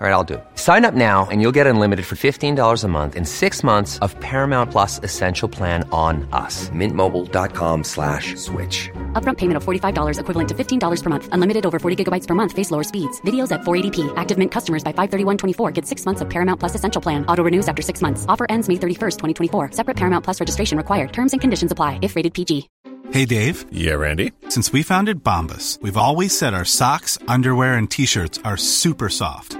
All right, I'll do it. Sign up now and you'll get unlimited for $15 a month in six months of Paramount Plus Essential Plan on us. Mintmobile.com slash switch. Upfront payment of $45 equivalent to $15 per month. Unlimited over 40 gigabytes per month. Face lower speeds. Videos at 480p. Active Mint customers by 531.24 get six months of Paramount Plus Essential Plan. Auto renews after six months. Offer ends May 31st, 2024. Separate Paramount Plus registration required. Terms and conditions apply if rated PG. Hey, Dave. Yeah, Randy. Since we founded Bombus, we've always said our socks, underwear, and T-shirts are super soft.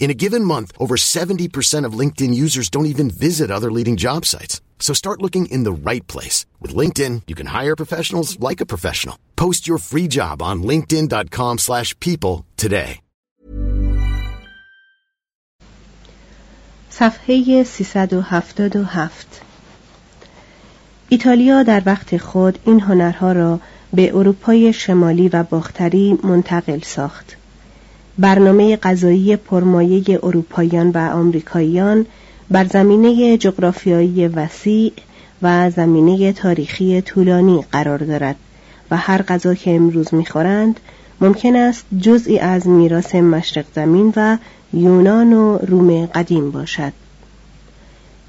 In a given month, over 70% of LinkedIn users don't even visit other leading job sites. So start looking in the right place. With LinkedIn, you can hire professionals like a professional. Post your free job on linkedin.com slash people today. صفحه 377 ایتالیا در وقت خود این هنرها را به اروپای شمالی و باختری منتقل ساخت. برنامه غذایی پرمایه اروپاییان و آمریکاییان بر زمینه جغرافیایی وسیع و زمینه تاریخی طولانی قرار دارد و هر غذا که امروز می‌خورند ممکن است جزئی از میراث مشرق زمین و یونان و روم قدیم باشد.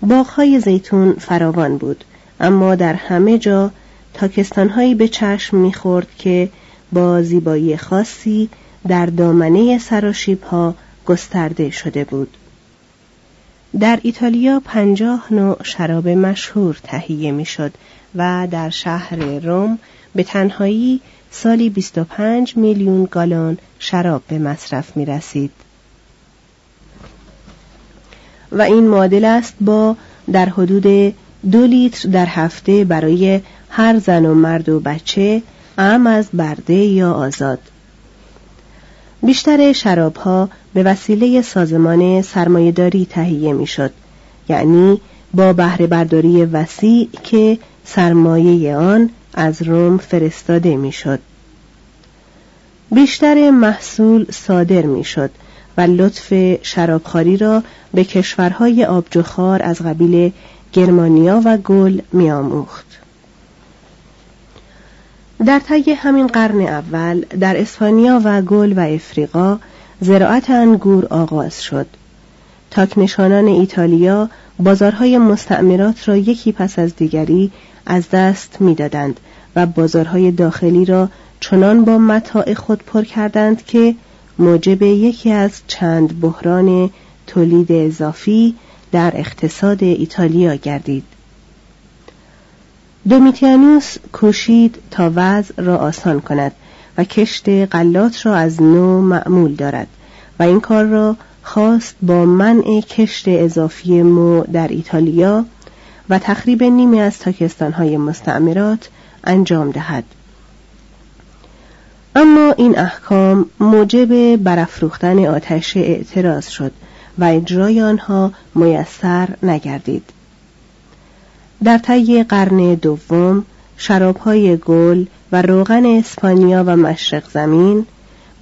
باغهای زیتون فراوان بود اما در همه جا تاکستانهایی به چشم می‌خورد که با زیبایی خاصی در دامنه سراشیب ها گسترده شده بود. در ایتالیا پنجاه نوع شراب مشهور تهیه می‌شد و در شهر روم به تنهایی سالی 25 میلیون گالن شراب به مصرف می رسید. و این معادل است با در حدود دو لیتر در هفته برای هر زن و مرد و بچه ام از برده یا آزاد بیشتر شرابها به وسیله سازمان سرمایهداری تهیه می‌شد. یعنی با بهره برداری وسیع که سرمایه آن از روم فرستاده می‌شد. بیشتر محصول صادر می‌شد و لطف شرابخواری را به کشورهای آبجوخار از قبیل گرمانیا و گل میآموخت. در طی همین قرن اول در اسپانیا و گل و افریقا زراعت انگور آغاز شد. تاکنشانان ایتالیا بازارهای مستعمرات را یکی پس از دیگری از دست می‌دادند و بازارهای داخلی را چنان با متاع خود پر کردند که موجب یکی از چند بحران تولید اضافی در اقتصاد ایتالیا گردید. دومیتیانوس کوشید تا وضع را آسان کند و کشت غلات را از نو معمول دارد و این کار را خواست با منع کشت اضافی مو در ایتالیا و تخریب نیمی از تاکستانهای مستعمرات انجام دهد. اما این احکام موجب برافروختن آتش اعتراض شد و اجرای آنها میسر نگردید. در طی قرن دوم شرابهای گل و روغن اسپانیا و مشرق زمین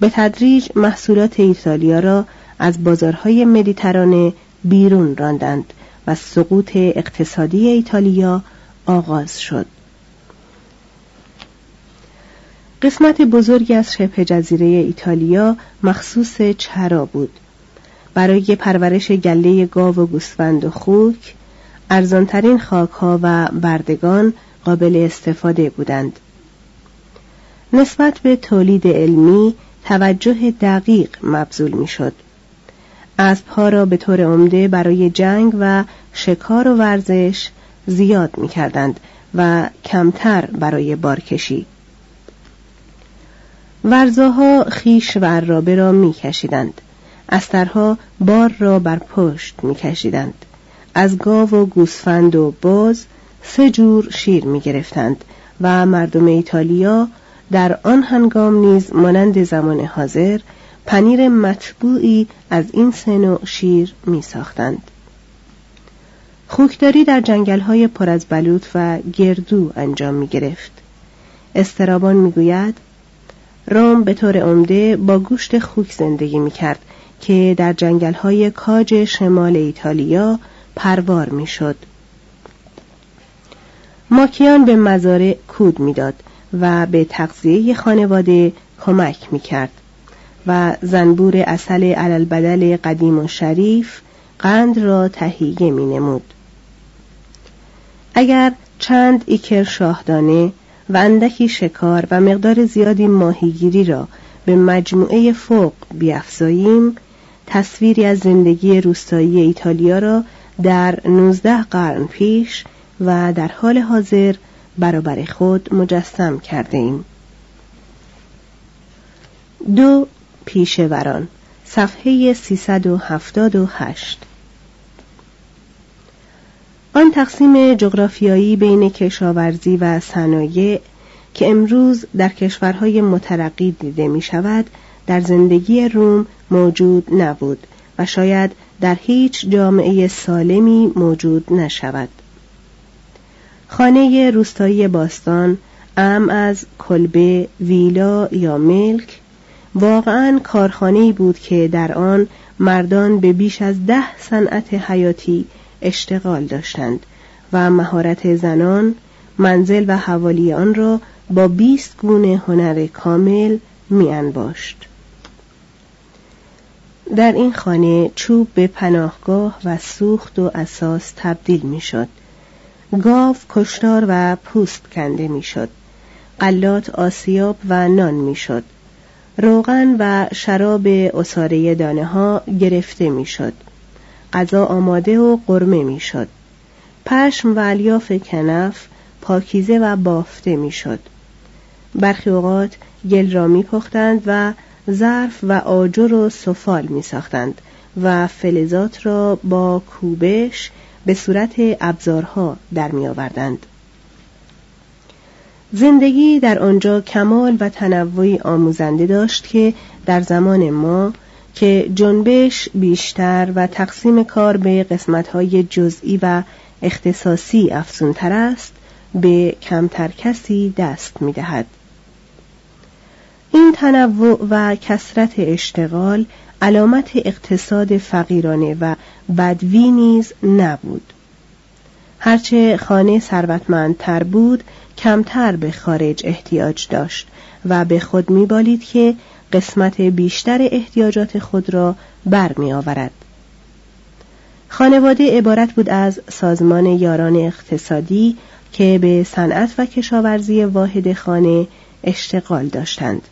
به تدریج محصولات ایتالیا را از بازارهای مدیترانه بیرون راندند و سقوط اقتصادی ایتالیا آغاز شد. قسمت بزرگی از شبه جزیره ایتالیا مخصوص چرا بود؟ برای پرورش گله گاو و گوسفند و خوک ارزانترین خاکها و بردگان قابل استفاده بودند. نسبت به تولید علمی توجه دقیق مبذول می‌شد. اسبها را به طور عمده برای جنگ و شکار و ورزش زیاد می کردند و کمتر برای بارکشی. ورزاها خیش و عرابه را می کشیدند استرها بار را بر پشت می کشیدند از گاو و گوسفند و باز سه جور شیر می گرفتند و مردم ایتالیا در آن هنگام نیز مانند زمان حاضر پنیر مطبوعی از این سه نوع شیر می ساختند. خوکداری در جنگل های پر از بلوط و گردو انجام می گرفت. استرابان می گوید روم به طور عمده با گوشت خوک زندگی می کرد که در جنگل های کاج شمال ایتالیا پروار می شد. ماکیان به مزارع کود می‌داد و به تغذیه خانواده کمک می کرد و زنبور اصل علالبدل قدیم و شریف قند را تهیه می نمود. اگر چند ایکر شاهدانه و اندکی شکار و مقدار زیادی ماهیگیری را به مجموعه فوق بیافزاییم تصویری از زندگی روستایی ایتالیا را در 19 قرن پیش و در حال حاضر برابر خود مجسم کرده ایم. دو پیشوران صفحه 378 آن تقسیم جغرافیایی بین کشاورزی و صنایع که امروز در کشورهای مترقی دیده می شود در زندگی روم موجود نبود و شاید در هیچ جامعه سالمی موجود نشود خانه روستایی باستان ام از کلبه ویلا یا ملک واقعا کارخانه بود که در آن مردان به بیش از ده صنعت حیاتی اشتغال داشتند و مهارت زنان منزل و حوالی آن را با بیست گونه هنر کامل می انباشت. در این خانه چوب به پناهگاه و سوخت و اساس تبدیل می شد. گاو کشتار و پوست کنده می شد. قلات آسیاب و نان می شد. روغن و شراب اصاره دانه ها گرفته می شد. غذا آماده و قرمه می شد. پشم و الیاف کنف پاکیزه و بافته می شد. برخی اوقات گل را می پختند و ظرف و آجر و سفال می ساختند و فلزات را با کوبش به صورت ابزارها در می آوردند. زندگی در آنجا کمال و تنوعی آموزنده داشت که در زمان ما که جنبش بیشتر و تقسیم کار به قسمتهای جزئی و اختصاصی افزونتر است به کمتر کسی دست می دهد. این تنوع و کسرت اشتغال علامت اقتصاد فقیرانه و بدوی نیز نبود هرچه خانه ثروتمندتر بود کمتر به خارج احتیاج داشت و به خود میبالید که قسمت بیشتر احتیاجات خود را بر می آورد. خانواده عبارت بود از سازمان یاران اقتصادی که به صنعت و کشاورزی واحد خانه اشتغال داشتند.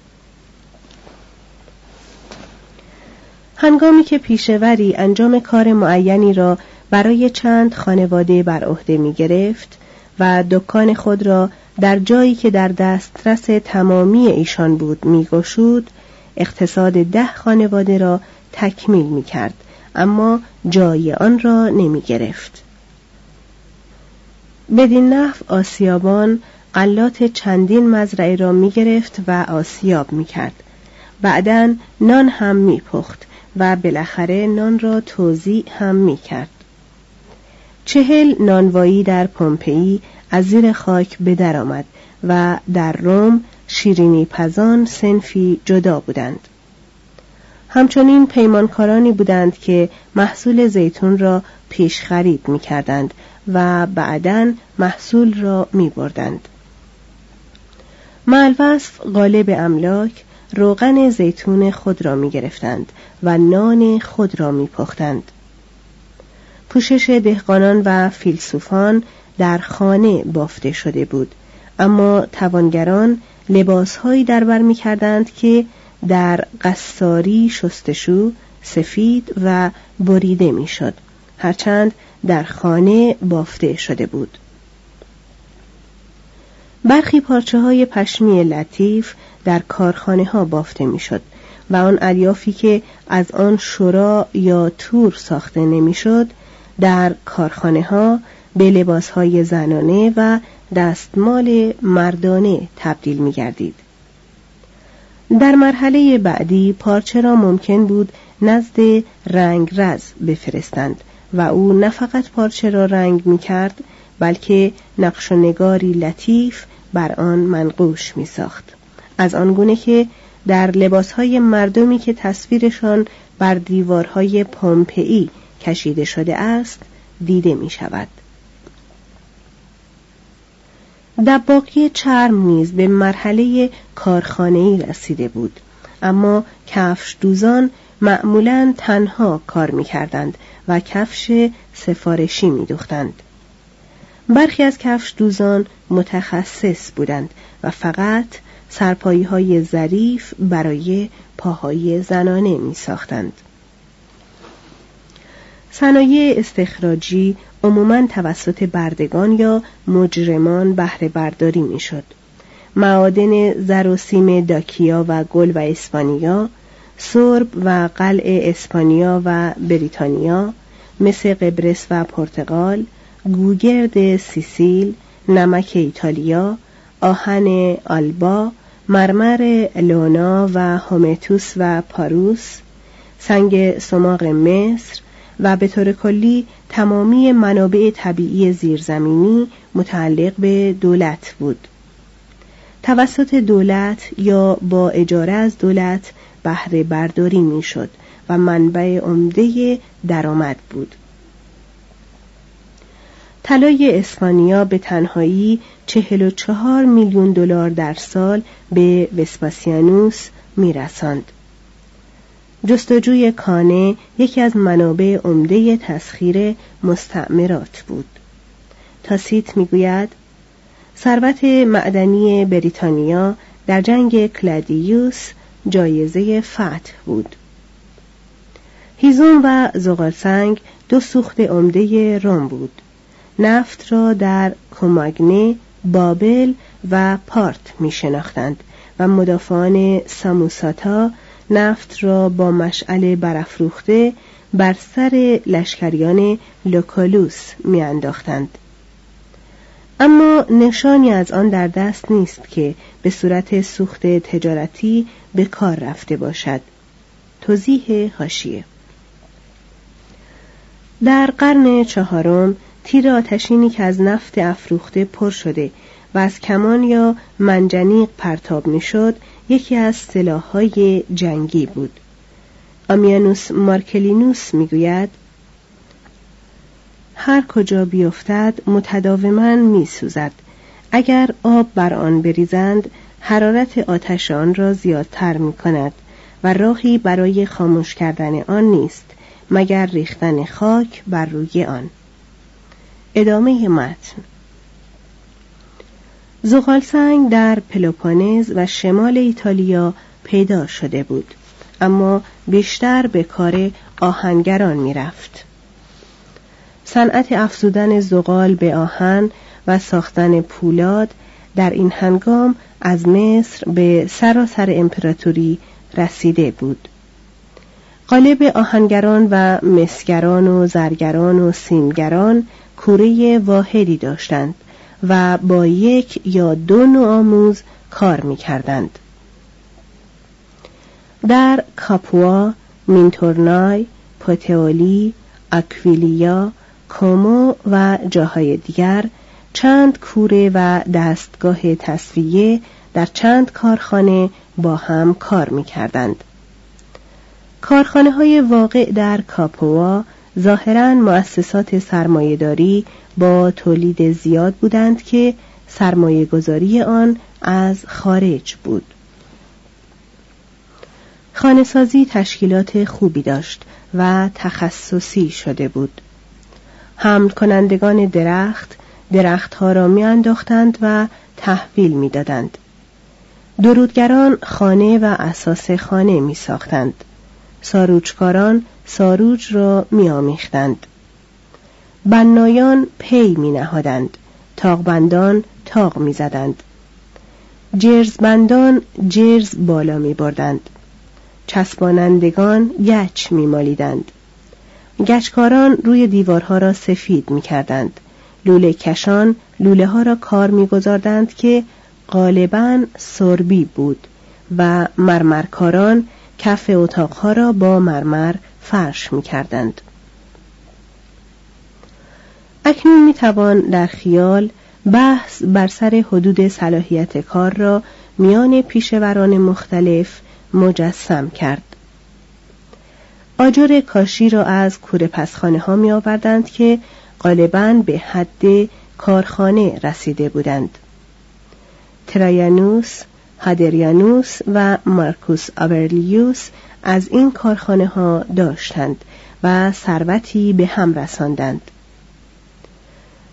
هنگامی که پیشوری انجام کار معینی را برای چند خانواده بر عهده می گرفت و دکان خود را در جایی که در دسترس تمامی ایشان بود می گشود اقتصاد ده خانواده را تکمیل می کرد اما جای آن را نمی گرفت بدین نحو آسیابان غلات چندین مزرعه را می گرفت و آسیاب می کرد. بعدا نان هم می پخت و بالاخره نان را توضیع هم می کرد. چهل نانوایی در پومپئی از زیر خاک به در آمد و در روم شیرینی پزان سنفی جدا بودند. همچنین پیمانکارانی بودند که محصول زیتون را پیش خرید می کردند و بعدا محصول را می بردند. مالوصف غالب املاک روغن زیتون خود را می گرفتند و نان خود را می پختند. پوشش دهقانان و فیلسوفان در خانه بافته شده بود اما توانگران لباسهایی در بر می کردند که در قصاری شستشو سفید و بریده می‌شد هرچند در خانه بافته شده بود برخی پارچه های پشمی لطیف در کارخانه ها بافته می‌شد و آن الیافی که از آن شورا یا تور ساخته نمی‌شد در کارخانه ها به لباس های زنانه و دستمال مردانه تبدیل می گردید. در مرحله بعدی پارچه را ممکن بود نزد رنگ رز بفرستند و او نه فقط پارچه را رنگ می کرد بلکه نقش و نگاری لطیف بر آن منقوش می ساخت از آنگونه که در لباسهای مردمی که تصویرشان بر دیوارهای پومپئی کشیده شده است دیده می شود دباقی چرم نیز به مرحله کارخانه‌ای رسیده بود اما کفش دوزان معمولا تنها کار می کردند و کفش سفارشی می دوختند. برخی از کفش دوزان متخصص بودند و فقط سرپایی های ظریف برای پاهای زنانه می ساختند. صنایع استخراجی عموما توسط بردگان یا مجرمان بهره برداری می‌شد. معادن زر و سیم داکیا و گل و اسپانیا، سرب و قلع اسپانیا و بریتانیا، مثل قبرس و پرتغال، گوگرد سیسیل، نمک ایتالیا، آهن آلبا، مرمر لونا و هومتوس و پاروس، سنگ سماق مصر و به طور کلی تمامی منابع طبیعی زیرزمینی متعلق به دولت بود. توسط دولت یا با اجاره از دولت بهره برداری می‌شد و منبع عمده درآمد بود. طلای اسپانیا به تنهایی چهل و چهار میلیون دلار در سال به وسپاسیانوس میرساند. جستجوی کانه یکی از منابع عمده تسخیر مستعمرات بود. تاسیت می‌گوید ثروت معدنی بریتانیا در جنگ کلادیوس جایزه فتح بود. هیزون و زغالسنگ دو سوخت عمده روم بود. نفت را در کوماگنه بابل و پارت می شناختند و مدافعان ساموساتا نفت را با مشعل برافروخته بر سر لشکریان لوکالوس میانداختند. اما نشانی از آن در دست نیست که به صورت سوخت تجارتی به کار رفته باشد. توضیح هاشیه در قرن چهارم تیر آتشینی که از نفت افروخته پر شده و از کمان یا منجنیق پرتاب می‌شد یکی از سلاحهای جنگی بود. آمیانوس مارکلینوس می‌گوید هر کجا بیفتد متداوما میسوزد. اگر آب بر آن بریزند حرارت آتش آن را زیادتر می کند و راهی برای خاموش کردن آن نیست مگر ریختن خاک بر روی آن. ادامه متن. زغالسنگ در پلوپونز و شمال ایتالیا پیدا شده بود اما بیشتر به کار آهنگران می‌رفت. صنعت افزودن زغال به آهن و ساختن پولاد در این هنگام از مصر به سراسر امپراتوری رسیده بود. قالب آهنگران و مسگران و زرگران و سیمگران کوره واحدی داشتند و با یک یا دو آموز کار می کردند. در کاپوا، مینتورنای، پوتئولی، اکویلیا، کومو و جاهای دیگر چند کوره و دستگاه تصفیه در چند کارخانه با هم کار می کردند. کارخانه های واقع در کاپوا ظاهرا مؤسسات سرمایهداری با تولید زیاد بودند که سرمایه گذاری آن از خارج بود. خانهسازی تشکیلات خوبی داشت و تخصصی شده بود. حمل کنندگان درخت درختها را میانداختند و تحویل می‌دادند. درودگران خانه و اساس خانه می ساختند. ساروجکاران ساروج را میآمیختند. بنایان پی می نهادند. تاغبندان تاغ می زدند. جرزبندان جرز بالا می بردند. چسبانندگان گچ می مالیدند. گچکاران روی دیوارها را سفید می کردند. لوله کشان لوله ها را کار می گذاردند که غالبا سربی بود و مرمرکاران کف اتاقها را با مرمر فرش می کردند. اکنون می توان در خیال بحث بر سر حدود صلاحیت کار را میان پیشوران مختلف مجسم کرد. آجر کاشی را از کوره پسخانه ها می آوردند که غالبا به حد کارخانه رسیده بودند. ترایانوس، هادریانوس و مارکوس آبرلیوس از این کارخانه ها داشتند و ثروتی به هم رساندند.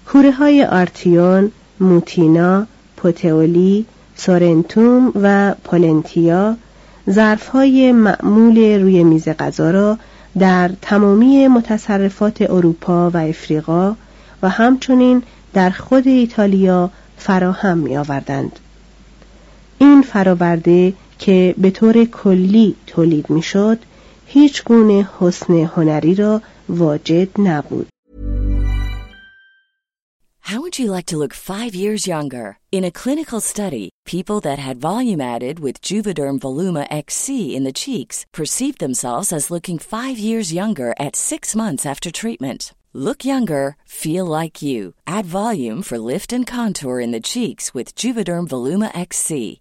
کوره های آرتیون، موتینا، پوتئولی، سورنتوم و پولنتیا ظرف های معمول روی میز غذا را در تمامی متصرفات اروپا و افریقا و همچنین در خود ایتالیا فراهم می آوردند. این فراورده که به طور کلی تولید می شد هیچ گونه حسن هنری را واجد نبود. How would you like to look five years younger? In a clinical study, people that had volume added with Juvederm Voluma XC in the cheeks perceived themselves as looking five years younger at six months after treatment. Look younger, feel like you. Add volume for lift and contour in the cheeks with Juvederm Voluma XC.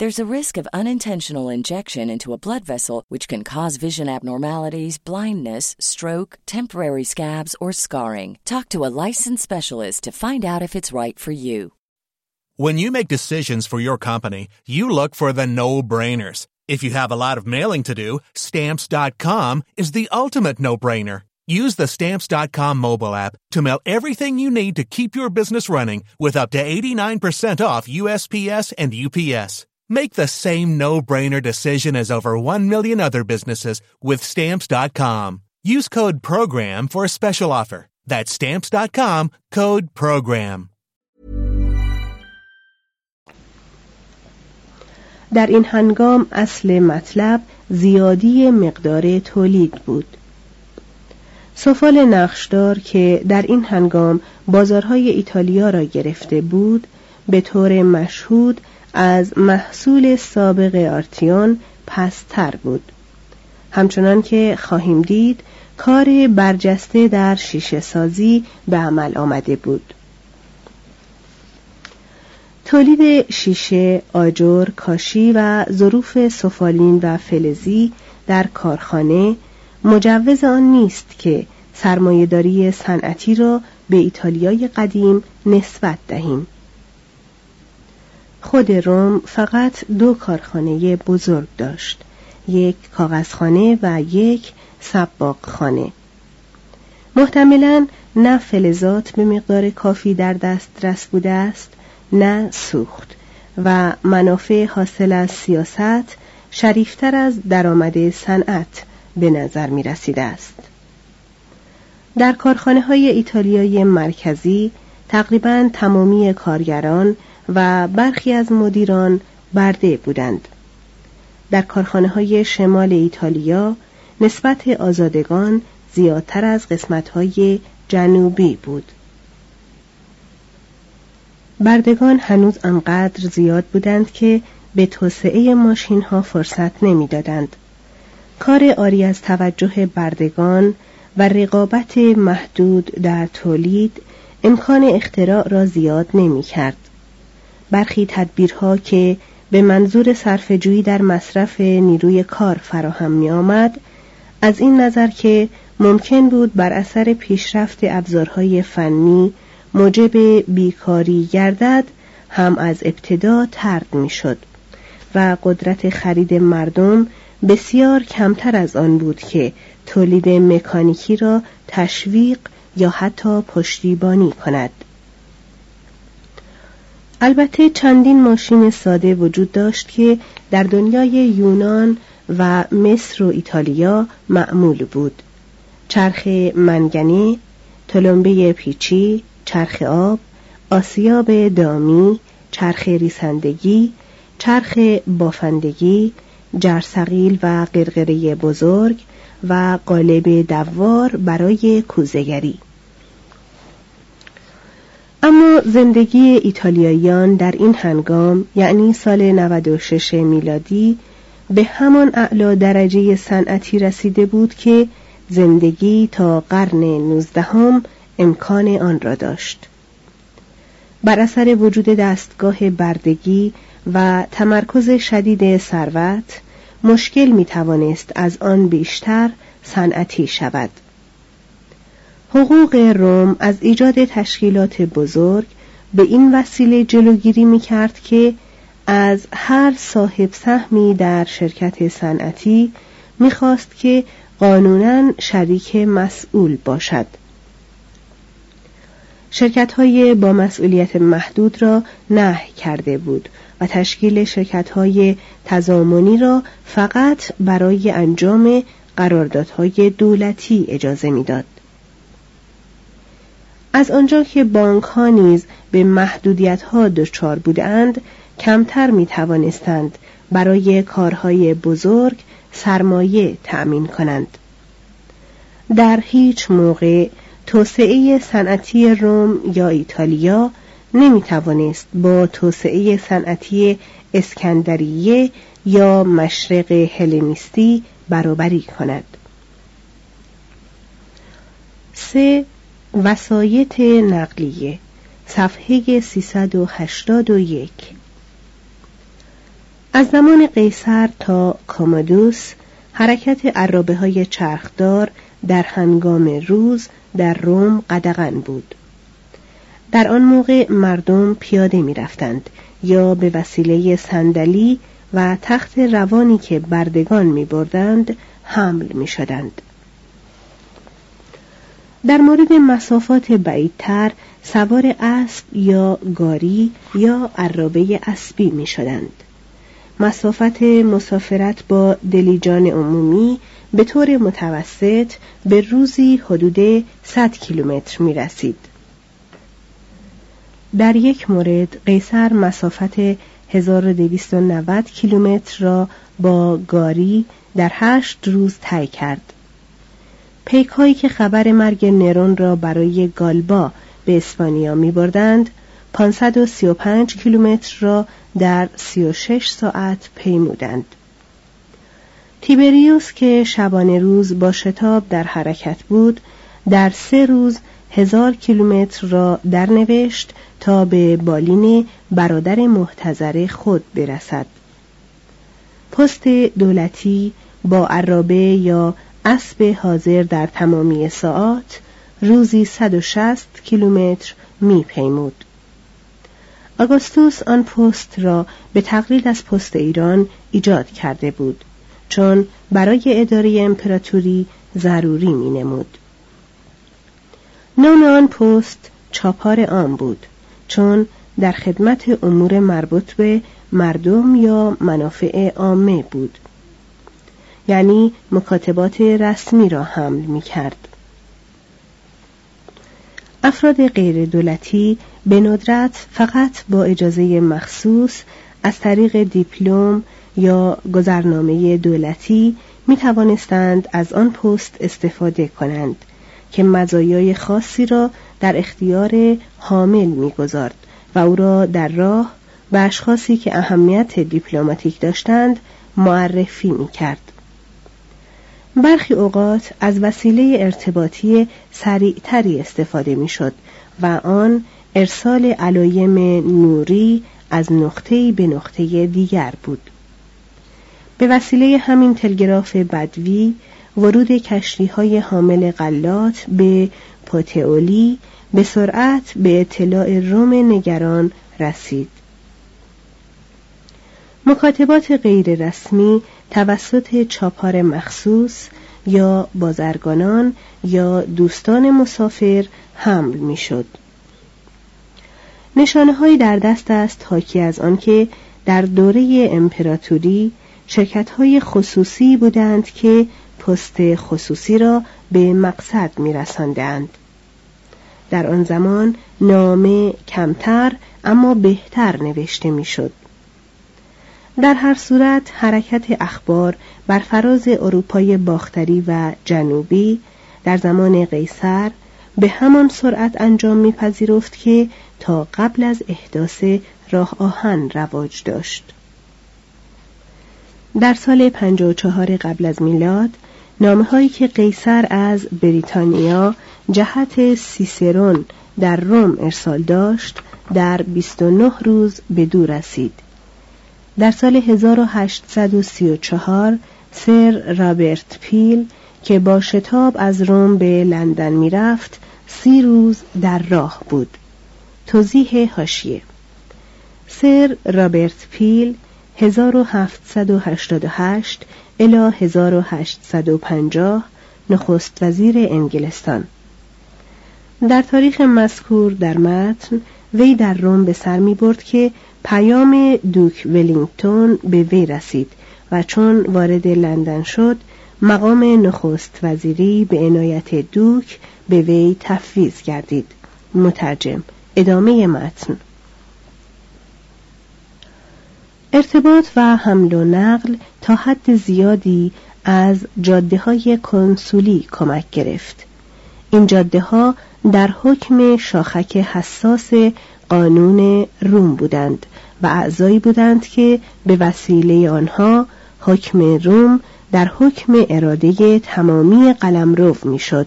There's a risk of unintentional injection into a blood vessel, which can cause vision abnormalities, blindness, stroke, temporary scabs, or scarring. Talk to a licensed specialist to find out if it's right for you. When you make decisions for your company, you look for the no brainers. If you have a lot of mailing to do, stamps.com is the ultimate no brainer. Use the stamps.com mobile app to mail everything you need to keep your business running with up to 89% off USPS and UPS. Make the same no-brainer decision as over 1 million other businesses with stamps.com. Use code program for a special offer. That's stamps.com, code program. در این هنگام اصل مطلب زیادی مقدار تولید بود. سفال نقشدار که در این هنگام بازارهای ایتالیا را گرفته بود به طور مشهود از محصول سابق آرتیون پستر بود همچنان که خواهیم دید کار برجسته در شیشه سازی به عمل آمده بود تولید شیشه، آجر، کاشی و ظروف سفالین و فلزی در کارخانه مجوز آن نیست که سرمایهداری صنعتی را به ایتالیای قدیم نسبت دهیم. خود روم فقط دو کارخانه بزرگ داشت یک کاغذخانه و یک سباقخانه محتملا نه فلزات به مقدار کافی در دسترس بوده است نه سوخت و منافع حاصل از سیاست شریفتر از درآمد صنعت به نظر می رسیده است. در کارخانه های ایتالیای مرکزی تقریبا تمامی کارگران و برخی از مدیران برده بودند. در کارخانه های شمال ایتالیا نسبت آزادگان زیادتر از قسمت های جنوبی بود. بردگان هنوز آنقدر زیاد بودند که به توسعه ماشین ها فرصت نمی‌دادند. کار آری از توجه بردگان و رقابت محدود در تولید امکان اختراع را زیاد نمی کرد. برخی تدبیرها که به منظور صرفه‌جویی در مصرف نیروی کار فراهم می آمد از این نظر که ممکن بود بر اثر پیشرفت ابزارهای فنی موجب بیکاری گردد هم از ابتدا ترد می‌شد و قدرت خرید مردم بسیار کمتر از آن بود که تولید مکانیکی را تشویق یا حتی پشتیبانی کند. البته چندین ماشین ساده وجود داشت که در دنیای یونان و مصر و ایتالیا معمول بود. چرخ منگنی تلمبه پیچی چرخ آب آسیاب دامی چرخ ریسندگی چرخ بافندگی جرسقیل و قرقره بزرگ و قالب دوار برای کوزگری اما زندگی ایتالیاییان در این هنگام یعنی سال 96 میلادی به همان اعلا درجه صنعتی رسیده بود که زندگی تا قرن نوزدهم امکان آن را داشت. بر اثر وجود دستگاه بردگی و تمرکز شدید ثروت مشکل می توانست از آن بیشتر صنعتی شود. حقوق روم از ایجاد تشکیلات بزرگ به این وسیله جلوگیری می کرد که از هر صاحب سهمی در شرکت صنعتی می‌خواست که قانونا شریک مسئول باشد شرکت های با مسئولیت محدود را نه کرده بود و تشکیل شرکت های تضامنی را فقط برای انجام قراردادهای دولتی اجازه می‌داد. از آنجا که بانک ها نیز به محدودیت ها دچار بودند کمتر می توانستند برای کارهای بزرگ سرمایه تأمین کنند. در هیچ موقع توسعه صنعتی روم یا ایتالیا نمی توانست با توسعه صنعتی اسکندریه یا مشرق هلنیستی برابری کند. 3 وسایت نقلیه صفحه 381 از زمان قیصر تا کامادوس حرکت عرابه های چرخدار در هنگام روز در روم قدغن بود در آن موقع مردم پیاده می رفتند یا به وسیله صندلی و تخت روانی که بردگان می بردند حمل می شدند. در مورد مسافات بعیدتر سوار اسب یا گاری یا عرابه اسبی می شدند. مسافت مسافرت با دلیجان عمومی به طور متوسط به روزی حدود 100 کیلومتر می رسید. در یک مورد قیصر مسافت 1290 کیلومتر را با گاری در هشت روز طی کرد. پیک هایی که خبر مرگ نرون را برای گالبا به اسپانیا می بردند 535 کیلومتر را در 36 ساعت پیمودند. تیبریوس که شبانه روز با شتاب در حرکت بود در سه روز هزار کیلومتر را درنوشت تا به بالین برادر محتظر خود برسد پست دولتی با عرابه یا اسب حاضر در تمامی ساعات روزی 160 کیلومتر می پیمود. آگوستوس آن پست را به تقلید از پست ایران ایجاد کرده بود چون برای اداره امپراتوری ضروری می نمود. نام آن پست چاپار آن بود چون در خدمت امور مربوط به مردم یا منافع عامه بود یعنی مکاتبات رسمی را حمل می کرد. افراد غیر دولتی به ندرت فقط با اجازه مخصوص از طریق دیپلم یا گذرنامه دولتی می توانستند از آن پست استفاده کنند که مزایای خاصی را در اختیار حامل می‌گذارد و او را در راه به اشخاصی که اهمیت دیپلماتیک داشتند معرفی می کرد. برخی اوقات از وسیله ارتباطی سریعتری استفاده می شد و آن ارسال علایم نوری از نقطه‌ای به نقطه دیگر بود. به وسیله همین تلگراف بدوی ورود کشتی های حامل غلات به پوتئولی به سرعت به اطلاع روم نگران رسید. مکاتبات غیر رسمی توسط چاپار مخصوص یا بازرگانان یا دوستان مسافر حمل می‌شد. نشانه هایی در دست است حاکی از آنکه در دوره امپراتوری شرکت های خصوصی بودند که پست خصوصی را به مقصد می رسندند. در آن زمان نامه کمتر اما بهتر نوشته می‌شد. در هر صورت حرکت اخبار بر فراز اروپای باختری و جنوبی در زمان قیصر به همان سرعت انجام میپذیرفت که تا قبل از احداث راه آهن رواج داشت. در سال 54 قبل از میلاد نامه هایی که قیصر از بریتانیا جهت سیسرون در روم ارسال داشت در 29 روز به دور رسید. در سال 1834 سر رابرت پیل که با شتاب از روم به لندن می‌رفت سی روز در راه بود. توضیح هاشیه سر رابرت پیل 1788 الی 1850 نخست وزیر انگلستان در تاریخ مذکور در متن وی در روم به سر می برد که پیام دوک ولینگتون به وی رسید و چون وارد لندن شد مقام نخست وزیری به عنایت دوک به وی تفویض گردید. مترجم ادامه متن. ارتباط و حمل و نقل تا حد زیادی از جاده های کنسولی کمک گرفت. این جاده ها در حکم شاخک حساس قانون روم بودند و اعضایی بودند که به وسیله آنها حکم روم در حکم اراده تمامی قلمرو می‌شد.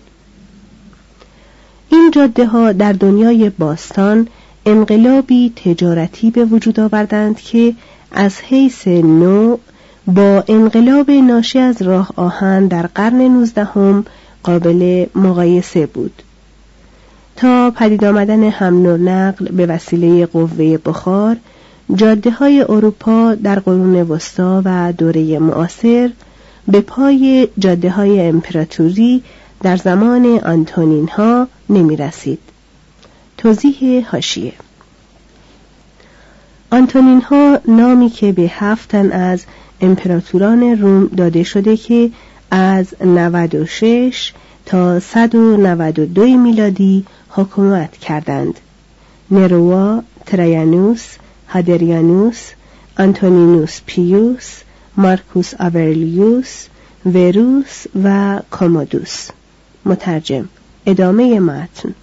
این جاده ها در دنیای باستان انقلابی تجارتی به وجود آوردند که از حیث نوع با انقلاب ناشی از راه آهن در قرن نوزدهم قابل مقایسه بود تا پدید آمدن حمل و نقل به وسیله قوه بخار جاده های اروپا در قرون وسطا و دوره معاصر به پای جاده های امپراتوری در زمان آنتونین ها نمی رسید. توضیح هاشیه آنتونین ها نامی که به هفتن از امپراتوران روم داده شده که از 96 تا 192 میلادی حکومت کردند. نروا، تریانوس، هادریانوس، آنتونینوس پیوس، مارکوس آورلیوس، وروس و کامودوس مترجم ادامه متن.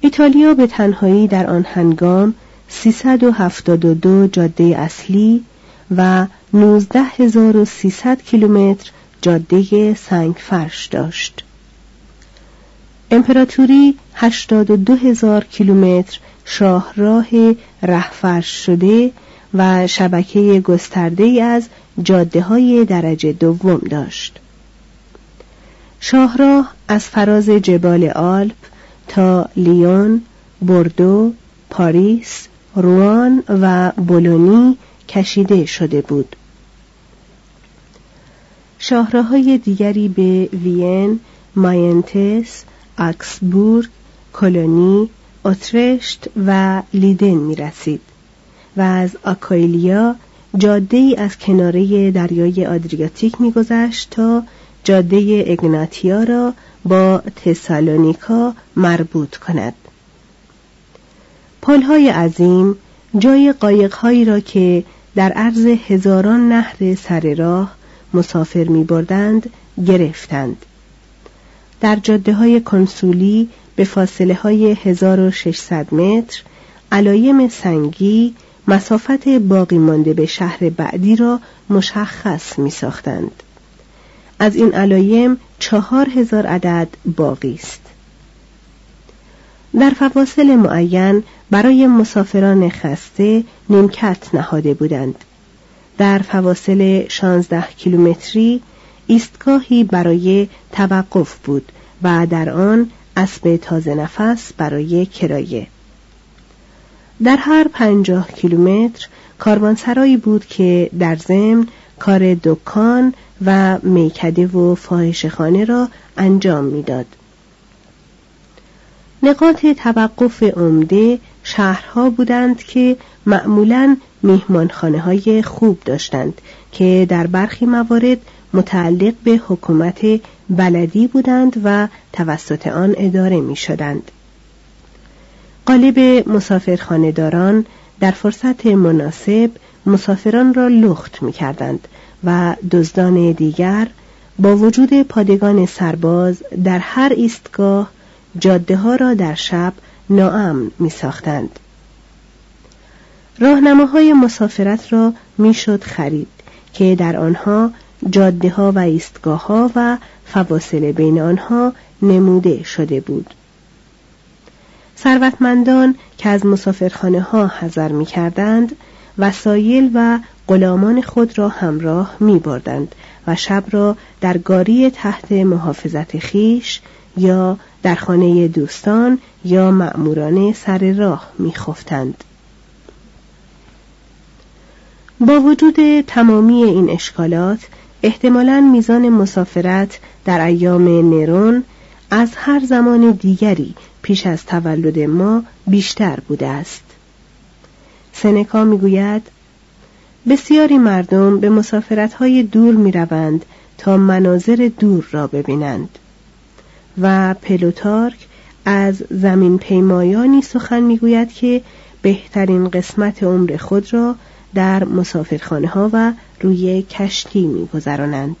ایتالیا به تنهایی در آن هنگام 372 جاده اصلی و 19300 کیلومتر جاده سنگ فرش داشت. امپراتوری 82 هزار کیلومتر شاهراه رهفرش شده و شبکه گسترده از جاده های درجه دوم داشت. شاهراه از فراز جبال آلپ تا لیون، بردو، پاریس، روان و بولونی کشیده شده بود. شاهراهای دیگری به وین، ماینتس، اکسبورگ، کلونی، اترشت و لیدن می رسید و از آکایلیا جاده ای از کناره دریای آدریاتیک میگذشت تا جاده اگناتیا را با تسالونیکا مربوط کند. پلهای عظیم جای قایقهایی را که در عرض هزاران نهر سر راه مسافر می بردند گرفتند. در جاده های کنسولی به فاصله های 1600 متر علایم سنگی مسافت باقی مانده به شهر بعدی را مشخص می ساختند. از این علایم چهار هزار عدد باقی است. در فواصل معین برای مسافران خسته نیمکت نهاده بودند. در فواصل 16 کیلومتری ایستگاهی برای توقف بود و در آن اسب تازه نفس برای کرایه. در هر پنجاه کیلومتر کاروانسرایی بود که در ضمن کار دکان و میکده و فاحشهخانه را انجام می‌داد. نقاط توقف عمده شهرها بودند که معمولا میهمانخانه های خوب داشتند که در برخی موارد متعلق به حکومت بلدی بودند و توسط آن اداره می شدند. قالب مسافرخانهداران در فرصت مناسب مسافران را لخت می کردند و دزدان دیگر با وجود پادگان سرباز در هر ایستگاه جاده ها را در شب ناامن می ساختند. راهنماهای مسافرت را می‌شد خرید که در آنها جاده ها و ایستگاه ها و فواصل بین آنها نموده شده بود. ثروتمندان که از مسافرخانه ها حذر می کردند وسایل و غلامان خود را همراه می بردند و شب را در گاری تحت محافظت خیش یا در خانه دوستان یا مأموران سر راه می خفتند. با وجود تمامی این اشکالات احتمالا میزان مسافرت در ایام نرون از هر زمان دیگری پیش از تولد ما بیشتر بوده است. سنکا می‌گوید بسیاری مردم به مسافرتهای دور می‌روند تا مناظر دور را ببینند و پلوتارک از زمین پیمایانی سخن می‌گوید که بهترین قسمت عمر خود را در مسافرخانه ها و روی کشتی میگذرانند.